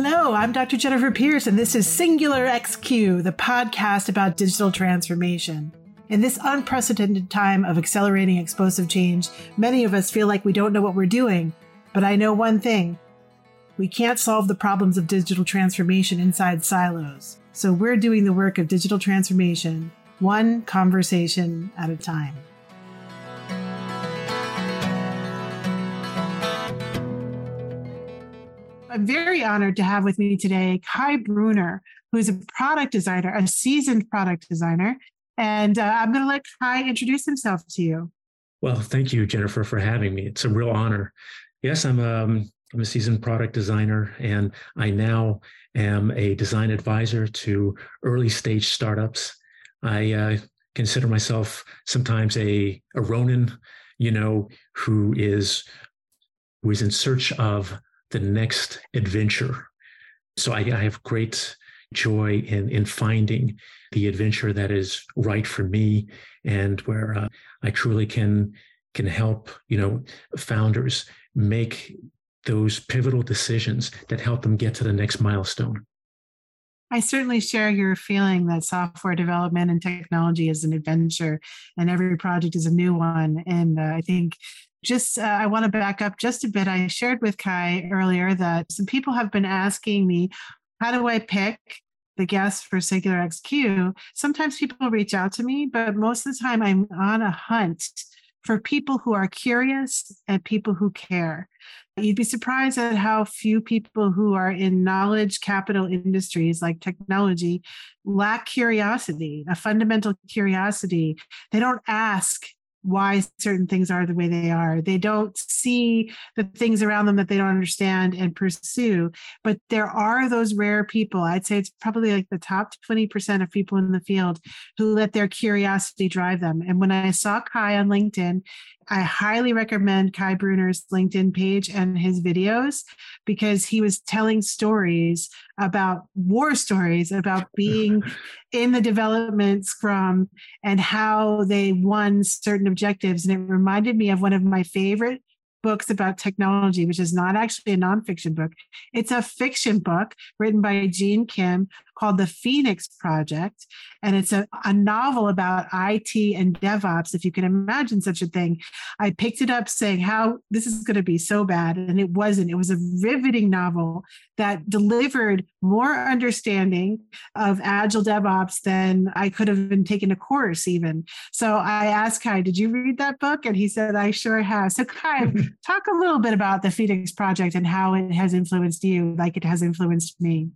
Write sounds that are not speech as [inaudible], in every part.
Hello, I'm Dr. Jennifer Pierce, and this is Singular XQ, the podcast about digital transformation. In this unprecedented time of accelerating explosive change, many of us feel like we don't know what we're doing. But I know one thing we can't solve the problems of digital transformation inside silos. So we're doing the work of digital transformation, one conversation at a time. I'm very honored to have with me today Kai Brunner, who's a product designer, a seasoned product designer. And uh, I'm going to let Kai introduce himself to you. Well, thank you, Jennifer, for having me. It's a real honor. Yes, I'm a, um, I'm a seasoned product designer, and I now am a design advisor to early stage startups. I uh, consider myself sometimes a, a Ronin, you know, who is who is in search of the next adventure. So I, I have great joy in in finding the adventure that is right for me and where uh, I truly can can help you know founders make those pivotal decisions that help them get to the next milestone. I certainly share your feeling that software development and technology is an adventure and every project is a new one. And uh, I think just uh, I want to back up just a bit. I shared with Kai earlier that some people have been asking me, how do I pick the guests for Singular XQ? Sometimes people reach out to me, but most of the time I'm on a hunt for people who are curious and people who care. You'd be surprised at how few people who are in knowledge capital industries like technology lack curiosity, a fundamental curiosity. They don't ask why certain things are the way they are. They don't see the things around them that they don't understand and pursue. But there are those rare people. I'd say it's probably like the top 20% of people in the field who let their curiosity drive them. And when I saw Kai on LinkedIn I highly recommend Kai Brunner's LinkedIn page and his videos because he was telling stories about war stories about [laughs] being in the development scrum and how they won certain objectives. And it reminded me of one of my favorite books about technology, which is not actually a nonfiction book. It's a fiction book written by Gene Kim called The Phoenix Project. And it's a, a novel about IT and DevOps, if you can imagine such a thing. I picked it up saying how this is going to be so bad. And it wasn't. It was a riveting novel that delivered more understanding of Agile DevOps than I could have been taking a course, even. So I asked Kai, Did you read that book? And he said, I sure have. So, Kai, [laughs] talk a little bit about the Phoenix Project and how it has influenced you, like it has influenced me.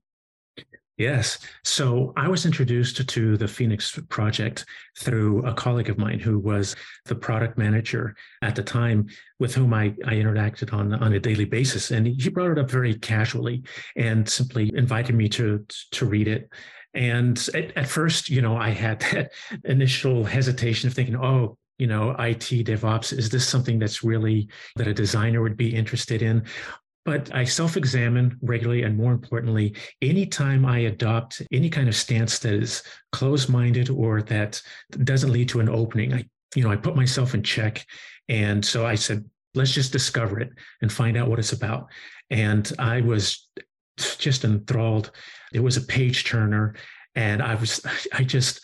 Yes. So I was introduced to the Phoenix project through a colleague of mine who was the product manager at the time with whom I, I interacted on, on a daily basis. And he brought it up very casually and simply invited me to, to read it. And at, at first, you know, I had [laughs] that initial hesitation of thinking, oh, you know, IT DevOps, is this something that's really that a designer would be interested in? But I self examine regularly. And more importantly, anytime I adopt any kind of stance that is closed minded or that doesn't lead to an opening, I, you know, I put myself in check. And so I said, let's just discover it and find out what it's about. And I was just enthralled. It was a page turner. And I was, [laughs] I just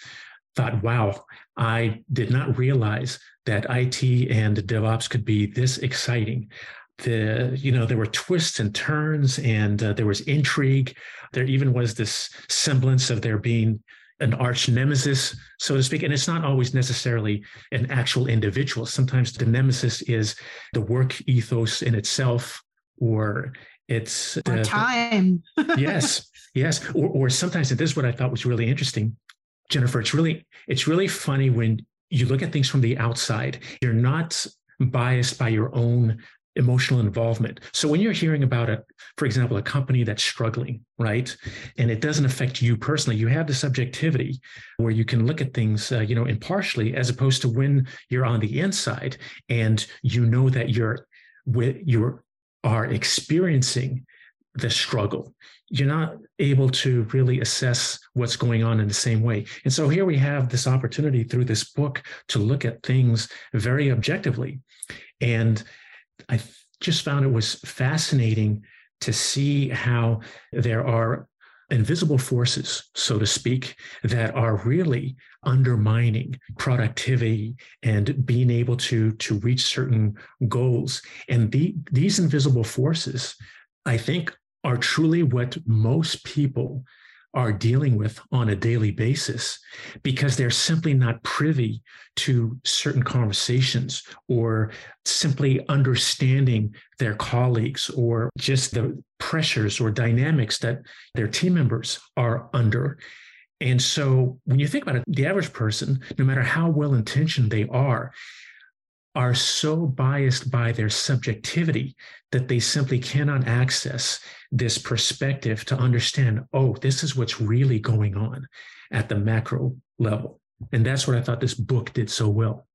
thought, wow, I did not realize that IT and DevOps could be this exciting the you know there were twists and turns and uh, there was intrigue. There even was this semblance of there being an arch nemesis so to speak and it's not always necessarily an actual individual. Sometimes the nemesis is the work ethos in itself or it's the, time. [laughs] Yes yes or, or sometimes and this is what i thought was really interesting. Jennifer it's really it's really funny when you look at things from the outside. You're not biased by your own emotional involvement. So when you're hearing about a, for example, a company that's struggling, right, and it doesn't affect you personally, you have the subjectivity where you can look at things, uh, you know, impartially, as opposed to when you're on the inside and you know that you're you are experiencing the struggle. You're not able to really assess what's going on in the same way. And so here we have this opportunity through this book to look at things very objectively. And I just found it was fascinating to see how there are invisible forces, so to speak, that are really undermining productivity and being able to, to reach certain goals. And the, these invisible forces, I think, are truly what most people are dealing with on a daily basis because they're simply not privy to certain conversations or simply understanding their colleagues or just the pressures or dynamics that their team members are under. And so when you think about it, the average person, no matter how well intentioned they are, are so biased by their subjectivity that they simply cannot access this perspective to understand, oh, this is what's really going on at the macro level. And that's what I thought this book did so well.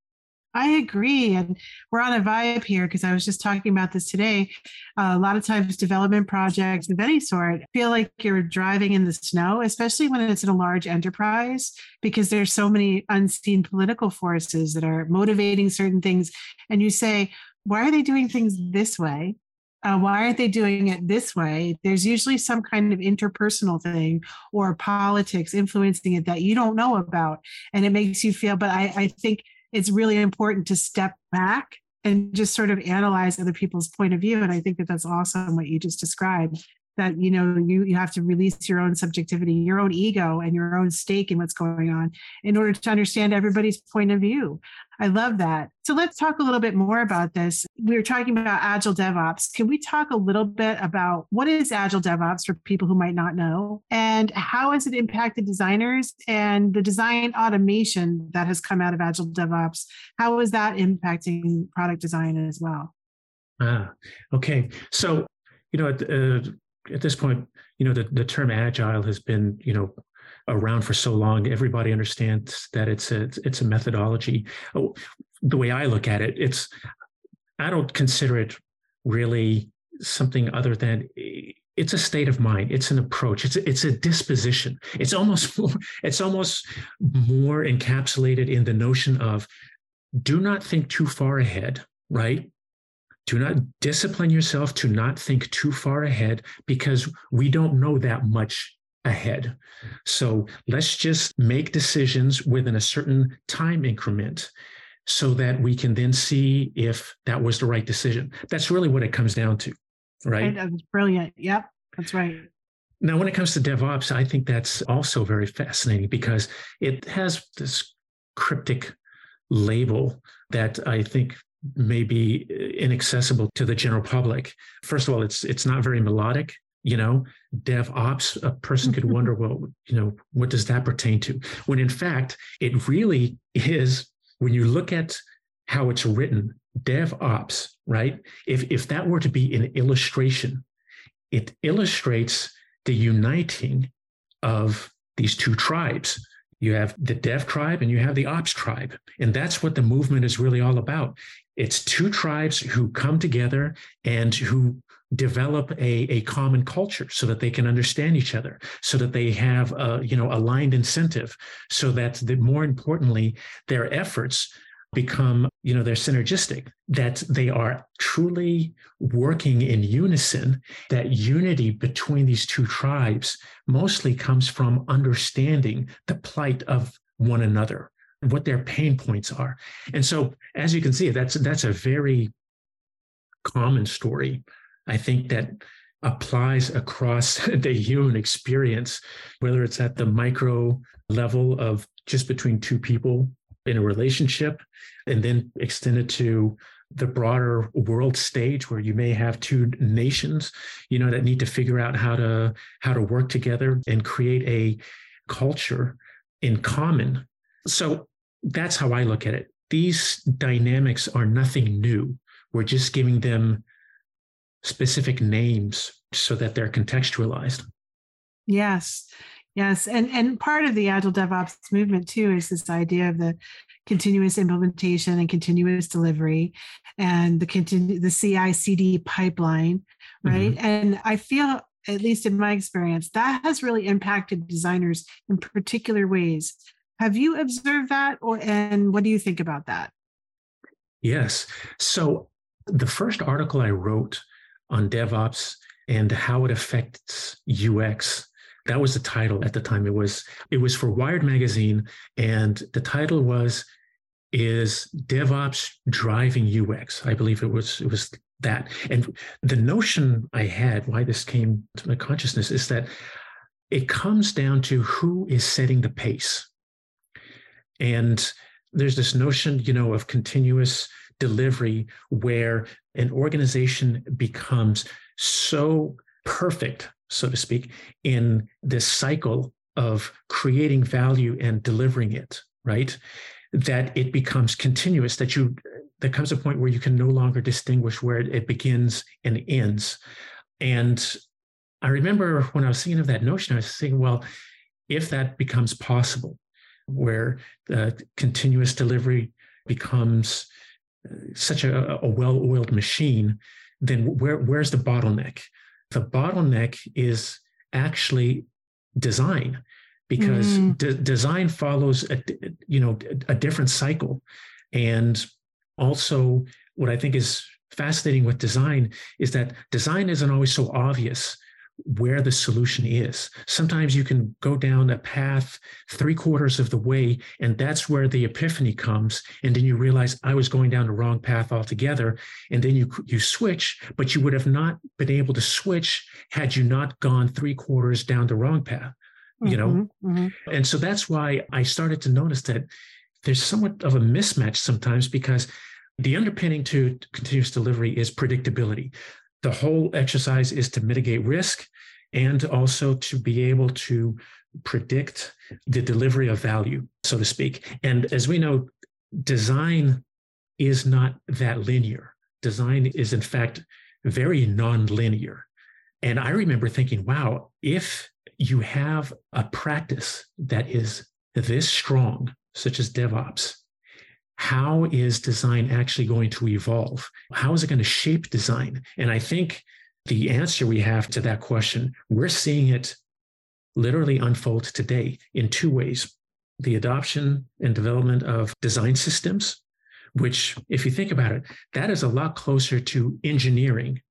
I agree. And we're on a vibe here because I was just talking about this today. Uh, a lot of times, development projects of any sort feel like you're driving in the snow, especially when it's in a large enterprise, because there's so many unseen political forces that are motivating certain things. And you say, why are they doing things this way? Uh, why aren't they doing it this way? There's usually some kind of interpersonal thing or politics influencing it that you don't know about. And it makes you feel, but I, I think it's really important to step back and just sort of analyze other people's point of view. And I think that that's awesome what you just described that you know you you have to release your own subjectivity your own ego and your own stake in what's going on in order to understand everybody's point of view. I love that. So let's talk a little bit more about this. We were talking about agile devops. Can we talk a little bit about what is agile devops for people who might not know and how has it impacted designers and the design automation that has come out of agile devops? How is that impacting product design as well? Ah okay. So you know, uh, at this point, you know, the, the term agile has been, you know, around for so long. Everybody understands that it's a it's a methodology. Oh, the way I look at it, it's I don't consider it really something other than it's a state of mind it's an approach it's it's a disposition it's almost [laughs] more, it's almost more encapsulated in the notion of do not think too far ahead right do not discipline yourself to not think too far ahead because we don't know that much ahead. So let's just make decisions within a certain time increment so that we can then see if that was the right decision. That's really what it comes down to, right? That's brilliant. Yep, that's right. Now, when it comes to DevOps, I think that's also very fascinating because it has this cryptic label that I think may be uh, inaccessible to the general public. First of all, it's it's not very melodic. You know, DevOps, a person could [laughs] wonder, well, you know, what does that pertain to? When in fact, it really is when you look at how it's written, DevOps, right? If if that were to be an illustration, it illustrates the uniting of these two tribes you have the dev tribe and you have the ops tribe. And that's what the movement is really all about. It's two tribes who come together and who develop a, a common culture so that they can understand each other, so that they have a, you know, aligned incentive, so that the, more importantly, their efforts become, you know, they're synergistic, that they are truly working in unison, that unity between these two tribes mostly comes from understanding the plight of one another what their pain points are. And so, as you can see, that's that's a very common story. I think that applies across [laughs] the human experience, whether it's at the micro level of just between two people in a relationship, and then extend it to the broader world stage where you may have two nations, you know, that need to figure out how to how to work together and create a culture in common. So that's how I look at it. These dynamics are nothing new. We're just giving them specific names so that they're contextualized. Yes. Yes. And and part of the agile DevOps movement too is this idea of the continuous implementation and continuous delivery and the continue the CI/CD pipeline, right? Mm-hmm. And I feel at least in my experience, that has really impacted designers in particular ways have you observed that, or and what do you think about that? Yes. So the first article I wrote on DevOps and how it affects UX. That was the title at the time. It was it was for Wired magazine, and the title was "Is DevOps Driving UX?" I believe it was it was that. And the notion I had why this came to my consciousness is that it comes down to who is setting the pace, and there's this notion, you know, of continuous delivery where an organization becomes so perfect, so to speak, in this cycle of creating value and delivering it, right? That it becomes continuous, that you there comes a point where you can no longer distinguish where it begins and ends. And I remember when I was thinking of that notion, I was thinking, well, if that becomes possible, where the continuous delivery becomes uh, such a, a well-oiled machine, then where, where's the bottleneck? The bottleneck is actually design, because mm. de- design follows a you know a different cycle, and also what I think is fascinating with design is that design isn't always so obvious where the solution is. Sometimes you can go down a path three quarters of the way, and that's where the epiphany comes. And then you realize I was going down the wrong path altogether. And then you you switch, but you would have not been able to switch had you not gone three quarters down the wrong path. You know, mm-hmm, mm-hmm. and so that's why I started to notice that there's somewhat of a mismatch sometimes because the underpinning to continuous delivery is predictability the whole exercise is to mitigate risk and also to be able to predict the delivery of value, so to speak. And as we know, design is not that linear. Design is, in fact, very nonlinear. And I remember thinking, wow, if you have a practice that is this strong, such as DevOps, how is design actually going to evolve? How is it going to shape design? And I think the answer we have to that question, we're seeing it literally unfold today in two ways the adoption and development of design systems, which, if you think about it, that is a lot closer to engineering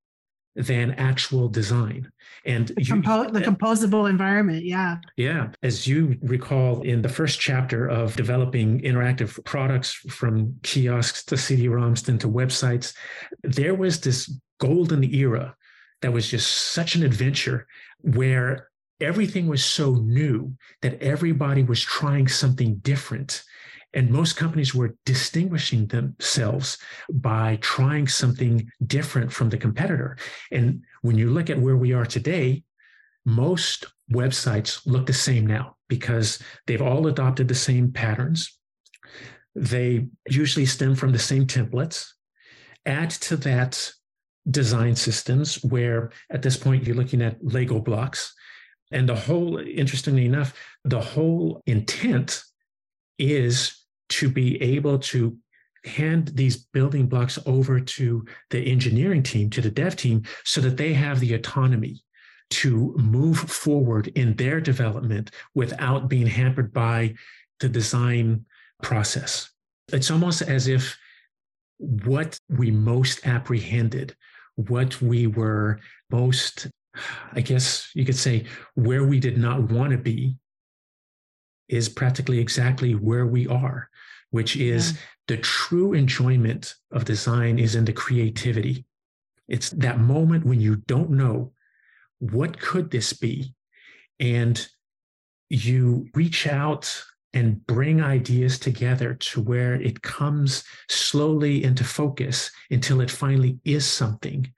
than actual design. And the, compo- you, the composable environment, yeah. Yeah. As you recall in the first chapter of developing interactive products from kiosks to CD-ROMs then to websites, there was this golden era that was just such an adventure where everything was so new that everybody was trying something different and most companies were distinguishing themselves by trying something different from the competitor. And when you look at where we are today, most websites look the same now because they've all adopted the same patterns. They usually stem from the same templates. Add to that design systems where at this point you're looking at Lego blocks. And the whole, interestingly enough, the whole intent is to be able to hand these building blocks over to the engineering team, to the dev team, so that they have the autonomy to move forward in their development without being hampered by the design process. It's almost as if what we most apprehended, what we were most, I guess you could say, where we did not want to be, is practically exactly where we are which is yeah. the true enjoyment of design is in the creativity. It's that moment when you don't know what could this be and you reach out and bring ideas together to where it comes slowly into focus until it finally is something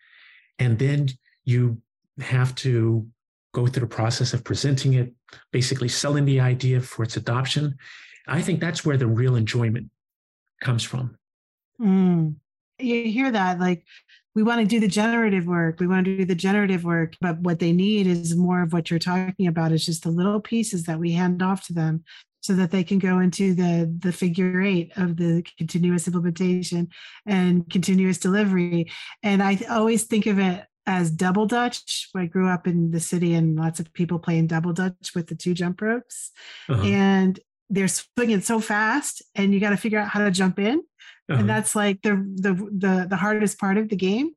and then you have to go through the process of presenting it basically selling the idea for its adoption I think that's where the real enjoyment comes from. Mm. You hear that? Like, we want to do the generative work. We want to do the generative work, but what they need is more of what you're talking about. Is just the little pieces that we hand off to them so that they can go into the the figure eight of the continuous implementation and continuous delivery and i always think of it as double dutch i grew up in the city and lots of people playing double dutch with the two jump ropes uh-huh. and they're swinging so fast and you got to figure out how to jump in uh-huh. and that's like the, the the the hardest part of the game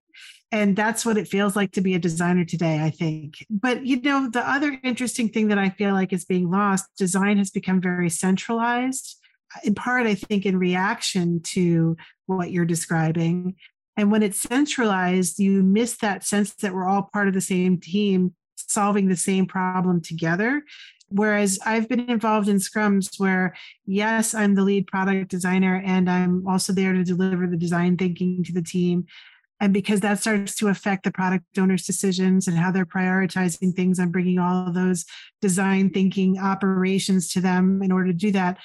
And that's what it feels like to be a designer today, I think. But, you know, the other interesting thing that I feel like is being lost design has become very centralized, in part, I think, in reaction to what you're describing. And when it's centralized, you miss that sense that we're all part of the same team solving the same problem together. Whereas I've been involved in scrums where, yes, I'm the lead product designer and I'm also there to deliver the design thinking to the team. And because that starts to affect the product owner's decisions and how they're prioritizing things, I'm bringing all of those design thinking operations to them in order to do that.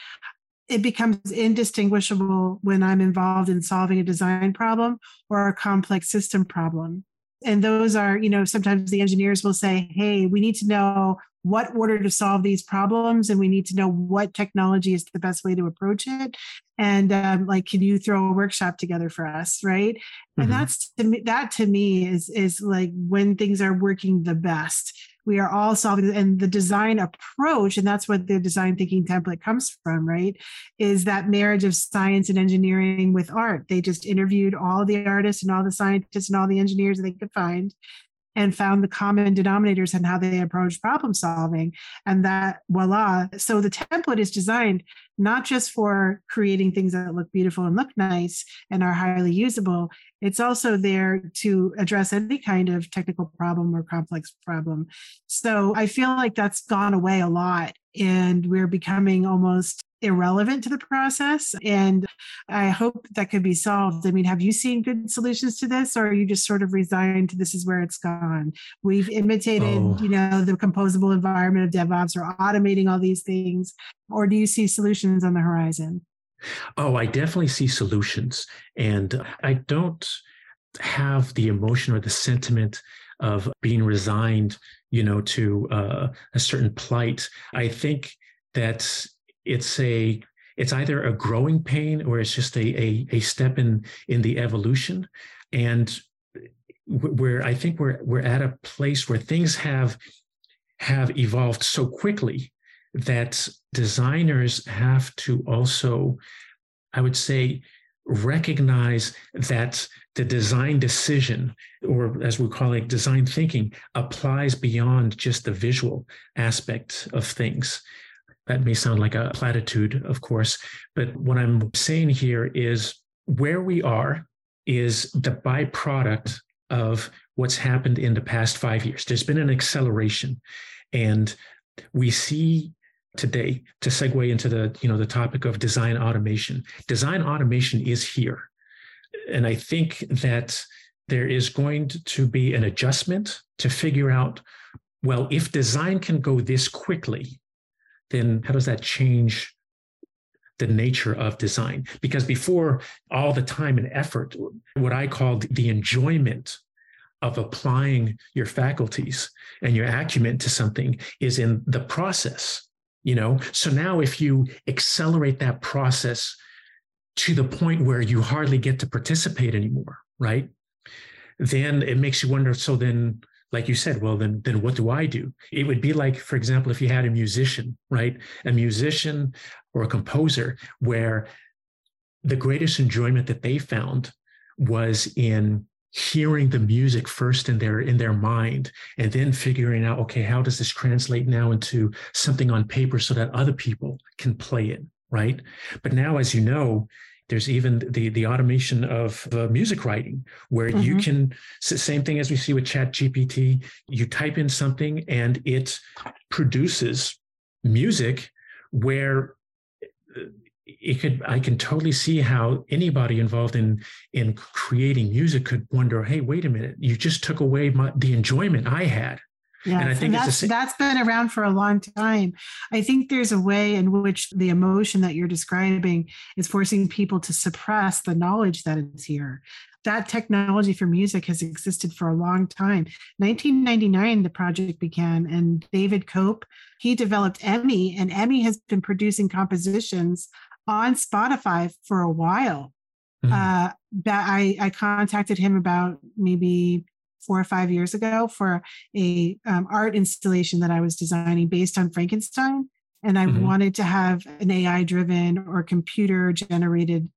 It becomes indistinguishable when I'm involved in solving a design problem or a complex system problem. And those are you know sometimes the engineers will say hey we need to know what order to solve these problems and we need to know what technology is the best way to approach it. And um, like can you throw a workshop together for us? Right? Mm-hmm. and that's to me, that to me is is like when things are working the best we are all solving and the design approach and that's what the design thinking template comes from right is that marriage of science and engineering with art. They just interviewed all the artists and all the scientists and all the engineers they could find and found the common denominators and how they approach problem solving. And that voila. So the template is designed not just for creating things that look beautiful and look nice and are highly usable, it's also there to address any kind of technical problem or complex problem. So I feel like that's gone away a lot. And we're becoming almost irrelevant to the process. And I hope that could be solved. I mean, have you seen good solutions to this, or are you just sort of resigned to this is where it's gone? We've imitated, oh. you know, the composable environment of DevOps or automating all these things, or do you see solutions on the horizon? Oh, I definitely see solutions. And I don't have the emotion or the sentiment of being resigned, you know, to uh, a certain plight. I think that it's a it's either a growing pain or it's just a a, a step in in the evolution. And where i think we're we're at a place where things have have evolved so quickly that designers have to also i would say recognize that the design decision or as we call it design thinking applies beyond just the visual aspect of things that may sound like a platitude, of course, but what I'm saying here is where we are is the byproduct of what's happened in the past five years. There's been an acceleration, and we see today to segue into the you know the topic of design automation. Design automation is here, and I think that there is going to be an adjustment to figure out well if design can go this quickly then how does that change the nature of design? Because before all the time and effort, what I called the enjoyment of applying your faculties and your acumen to something is in the process you know so now if you accelerate that process to the point where you hardly get to participate anymore right then it makes you wonder so then like you said, well, then, then what do I do? It would be like, for example, if you had a musician, right? A musician or a composer where the greatest enjoyment that they found was in hearing the music first in their in their mind and then figuring out okay how does this translate now into something on paper so that other people can play it right but now as you know there's even the the automation of uh, music writing, where mm-hmm. you can same thing as we see with Chat GPT. You type in something and it produces music where uh, it could i can totally see how anybody involved in in creating music could wonder hey wait a minute you just took away my, the enjoyment i had yeah, and I think and that's, that's been around for a long time. I think there's a way in which the emotion that you're describing is forcing people to suppress the knowledge that is here. That technology for music has existed for a long time. 1999, the project began, and David Cope he developed Emmy, and Emmy has been producing compositions on Spotify for a while. Mm-hmm. Uh, that I, I contacted him about maybe four or five years ago for a um, art installation that I was designing based on Frankenstein, and I mm-hmm. wanted to have an AI driven or computer generated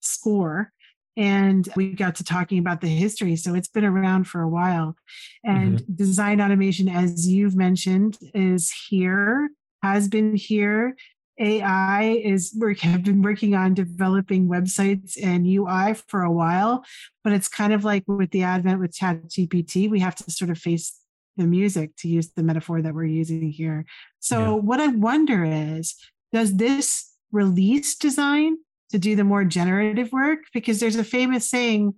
score. and we got to talking about the history. So it's been around for a while. And mm-hmm. design automation, as you've mentioned, is here, has been here. AI is work have been working on developing websites and UI for a while, but it's kind of like with the advent with Chat GPT, we have to sort of face the music to use the metaphor that we're using here. So yeah. what I wonder is, does this release design to do the more generative work because there's a famous saying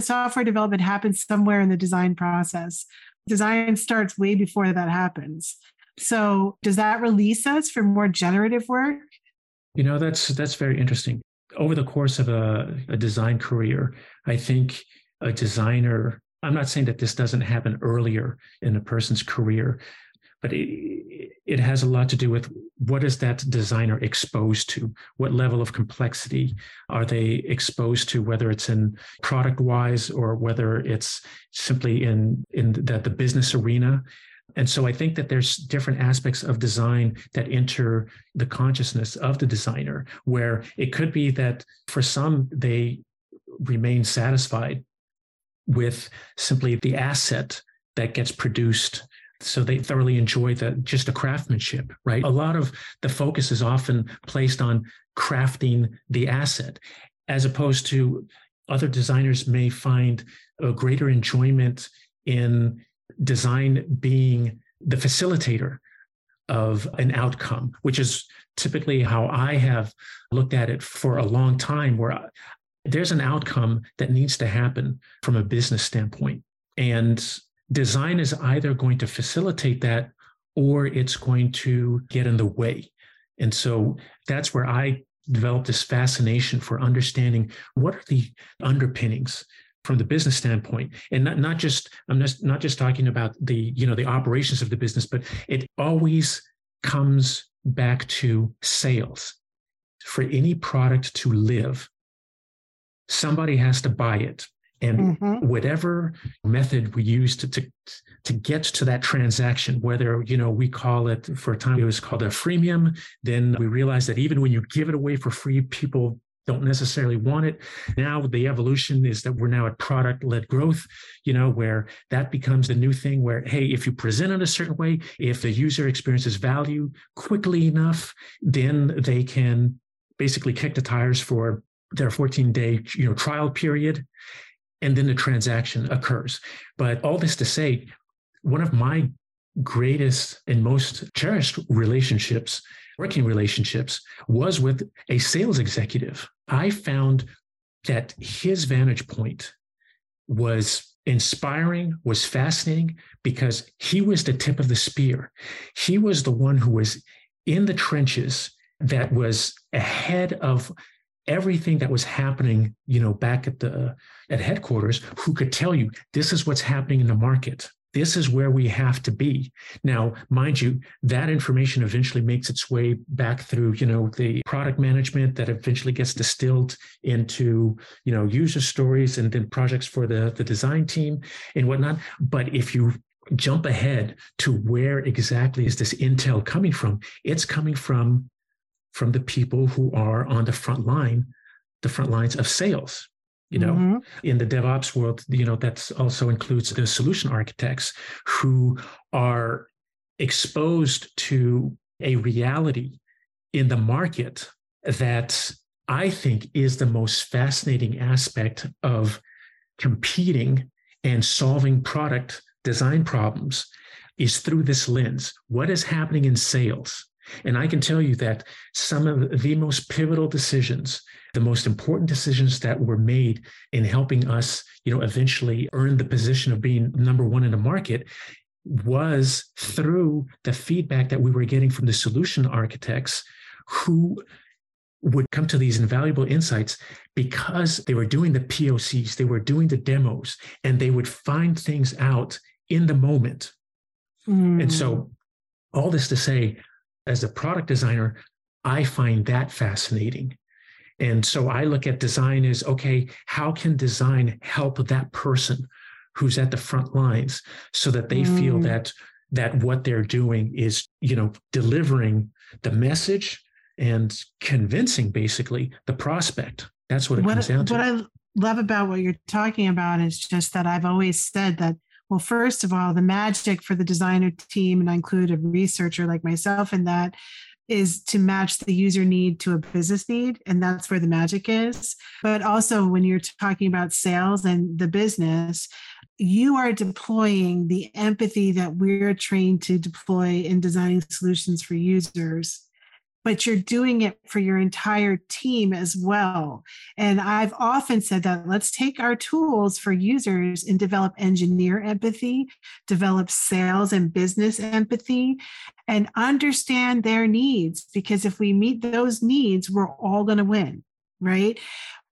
software development happens somewhere in the design process. Design starts way before that happens. So does that release us for more generative work? You know, that's that's very interesting. Over the course of a, a design career, I think a designer, I'm not saying that this doesn't happen earlier in a person's career, but it, it has a lot to do with what is that designer exposed to what level of complexity are they exposed to whether it's in product wise or whether it's simply in in the, the business arena and so i think that there's different aspects of design that enter the consciousness of the designer where it could be that for some they remain satisfied with simply the asset that gets produced. So they thoroughly enjoy the just the craftsmanship right? A lot of the focus is often placed on crafting the asset as opposed to other designers may find a greater enjoyment in design being the facilitator of an outcome which is typically how i have looked at it for a long time where there's an outcome that needs to happen from a business standpoint and design is either going to facilitate that or it's going to get in the way. And so that's where I developed this fascination for understanding what are the underpinnings from the business standpoint and not, not just i'm just not just talking about the you know the operations of the business but it always comes back to sales for any product to live somebody has to buy it and mm-hmm. whatever method we use to, to to get to that transaction whether you know we call it for a time it was called a freemium then we realized that even when you give it away for free people don't necessarily want it now the evolution is that we're now at product led growth you know where that becomes the new thing where hey if you present it a certain way if the user experiences value quickly enough then they can basically kick the tires for their 14 day you know trial period and then the transaction occurs. But all this to say, one of my greatest and most cherished relationships, working relationships, was with a sales executive. I found that his vantage point was inspiring, was fascinating because he was the tip of the spear. He was the one who was in the trenches that was ahead of everything that was happening, you know, back at the at headquarters, who could tell you this is what's happening in the market. This is where we have to be. Now, mind you, that information eventually makes its way back through, you know, the product management that eventually gets distilled into, you know, user stories and then projects for the, the design team and whatnot. But if you jump ahead to where exactly is this intel coming from, it's coming from from the people who are on the front line, the front lines of sales. You know, mm-hmm. in the DevOps world, you know, that also includes the solution architects who are exposed to a reality in the market that I think is the most fascinating aspect of competing and solving product design problems is through this lens. What is happening in sales? And I can tell you that some of the most pivotal decisions, the most important decisions that were made in helping us, you know, eventually earn the position of being number one in the market was through the feedback that we were getting from the solution architects who would come to these invaluable insights because they were doing the POCs, they were doing the demos, and they would find things out in the moment. Mm. And so, hmm. all this to say, as a product designer, I find that fascinating. And so I look at design as okay, how can design help that person who's at the front lines so that they mm. feel that that what they're doing is, you know, delivering the message and convincing basically the prospect. That's what it what, comes down to. What I love about what you're talking about is just that I've always said that, well, first of all, the magic for the designer team, and I include a researcher like myself in that, is to match the user need to a business need. And that's where the magic is. But also, when you're talking about sales and the business, you are deploying the empathy that we're trained to deploy in designing solutions for users but you're doing it for your entire team as well. And I've often said that let's take our tools for users and develop engineer empathy, develop sales and business empathy, and understand their needs. Because if we meet those needs, we're all going to win, right?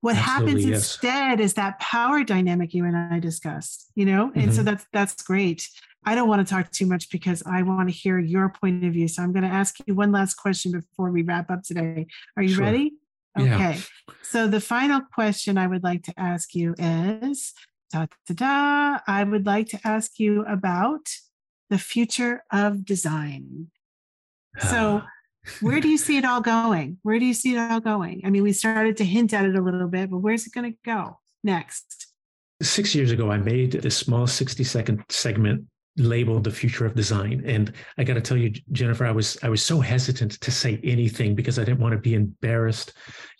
What Absolutely, happens yes. instead is that power dynamic you and I discussed, you know? And mm-hmm. so that's that's great. I don't want to talk too much because I want to hear your point of view. So I'm going to ask you one last question before we wrap up today. Are you sure. ready? Okay. Yeah. So the final question I would like to ask you is da, da, da, I would like to ask you about the future of design. So ah. where do you see it all going? Where do you see it all going? I mean, we started to hint at it a little bit, but where's it going to go next? Six years ago, I made this small 60 second segment labeled the future of design. And i got to tell you jennifer i was i was so hesitant to say anything because i didn't want to be embarrassed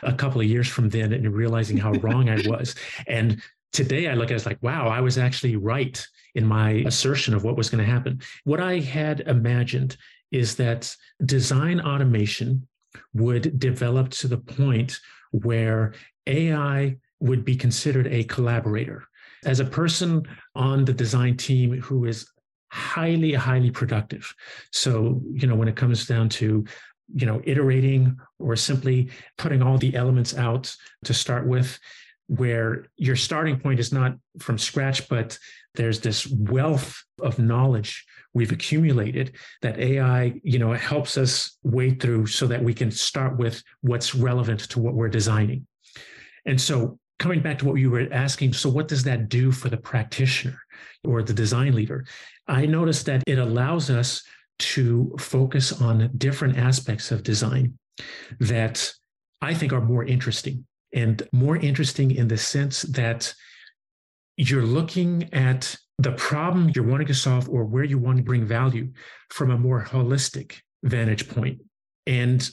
a couple of years from then and realizing how wrong i [laughs] was. And today i look at it as like wow i was actually right in my assertion of what was going to happen. What i had imagined is that design automation would develop to the point where ai would be considered a collaborator. As a person on the design team who is highly, highly productive. So, you know, when it comes down to, you know, iterating or simply putting all the elements out to start with, where your starting point is not from scratch, but there's this wealth of knowledge we've accumulated that AI, you know, helps us wade through so that we can start with what's relevant to what we're designing. And so coming back to what you were asking, so what does that do for the practitioner or the design leader? I noticed that it allows us to focus on different aspects of design that I think are more interesting and more interesting in the sense that you're looking at the problem you're wanting to solve or where you want to bring value from a more holistic vantage. And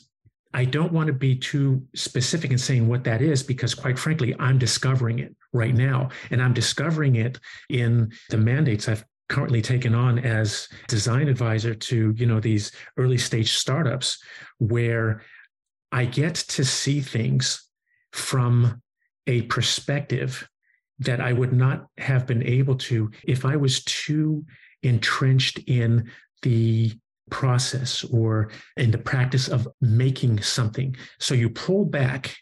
I don't want to be too specific in saying what that is because, quite frankly, I'm discovering it right now. And I'm discovering it in the mandates I've currently taken on as design advisor to you know these early stage startups where i get to see things from a perspective that i would not have been able to if i was too entrenched in the process or in the practice of making something so you pull back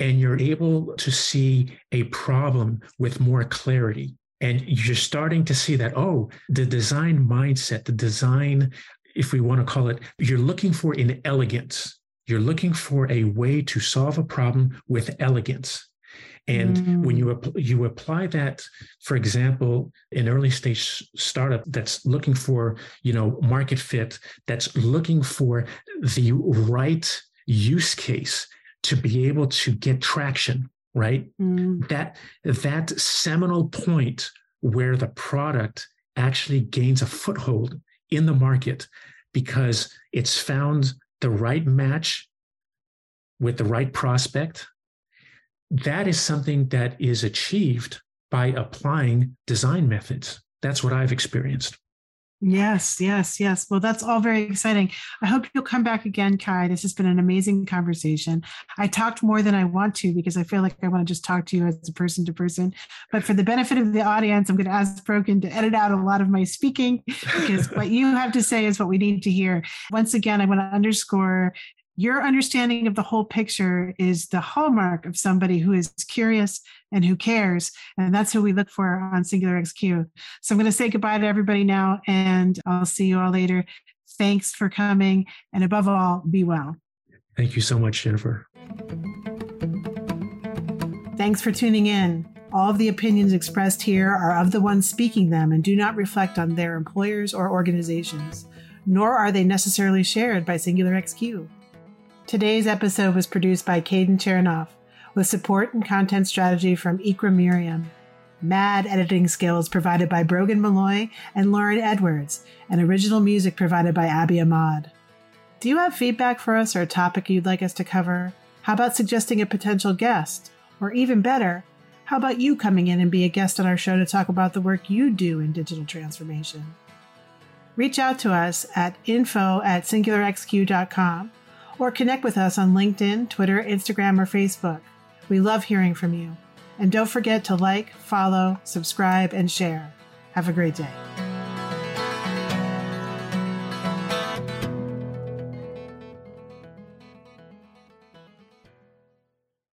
and you're able to see a problem with more clarity and you're starting to see that, oh, the design mindset, the design, if we want to call it, you're looking for elegance. You're looking for a way to solve a problem with elegance. And mm. when you you apply that, for example, an early stage startup that's looking for you know market fit, that's looking for the right use case to be able to get traction, right? Mm. That that seminal point where the product actually gains a foothold in the market because it's found the right match with the right prospect. That is something that is achieved by applying design methods. That's what I've experienced. Yes, yes, yes. Well, that's all very exciting. I hope you'll come back again, Kai. This has been an amazing conversation. I talked more than I want to because I feel like I want to just talk to you as a person to person. But for the benefit of the audience, I'm going to ask Brogan to edit out a lot of my speaking because [laughs] what you have to say is what we need to hear. Once again, I want to underscore your understanding of the whole picture is the hallmark of somebody who is curious and who cares. And that's who we look for on Singular XQ. So I'm going to say goodbye to everybody now, and I'll see you all later. Thanks for coming. And above all, be well. Thank you so much, Jennifer. Thanks for tuning in. All of the opinions expressed here are of the ones speaking them and do not reflect on their employers or organizations, nor are they necessarily shared by Singular XQ. Today's episode was produced by Caden Chernoff. with support and content strategy from Ikra Miriam. Mad editing skills provided by Brogan Malloy and Lauren Edwards, and original music provided by Abby Ahmad. Do you have feedback for us or a topic you'd like us to cover? How about suggesting a potential guest? Or even better, how about you coming in and be a guest on our show to talk about the work you do in digital transformation? Reach out to us at info at singularxq.com or connect with us on LinkedIn, Twitter, Instagram, or Facebook. We love hearing from you. And don't forget to like, follow, subscribe, and share. Have a great day.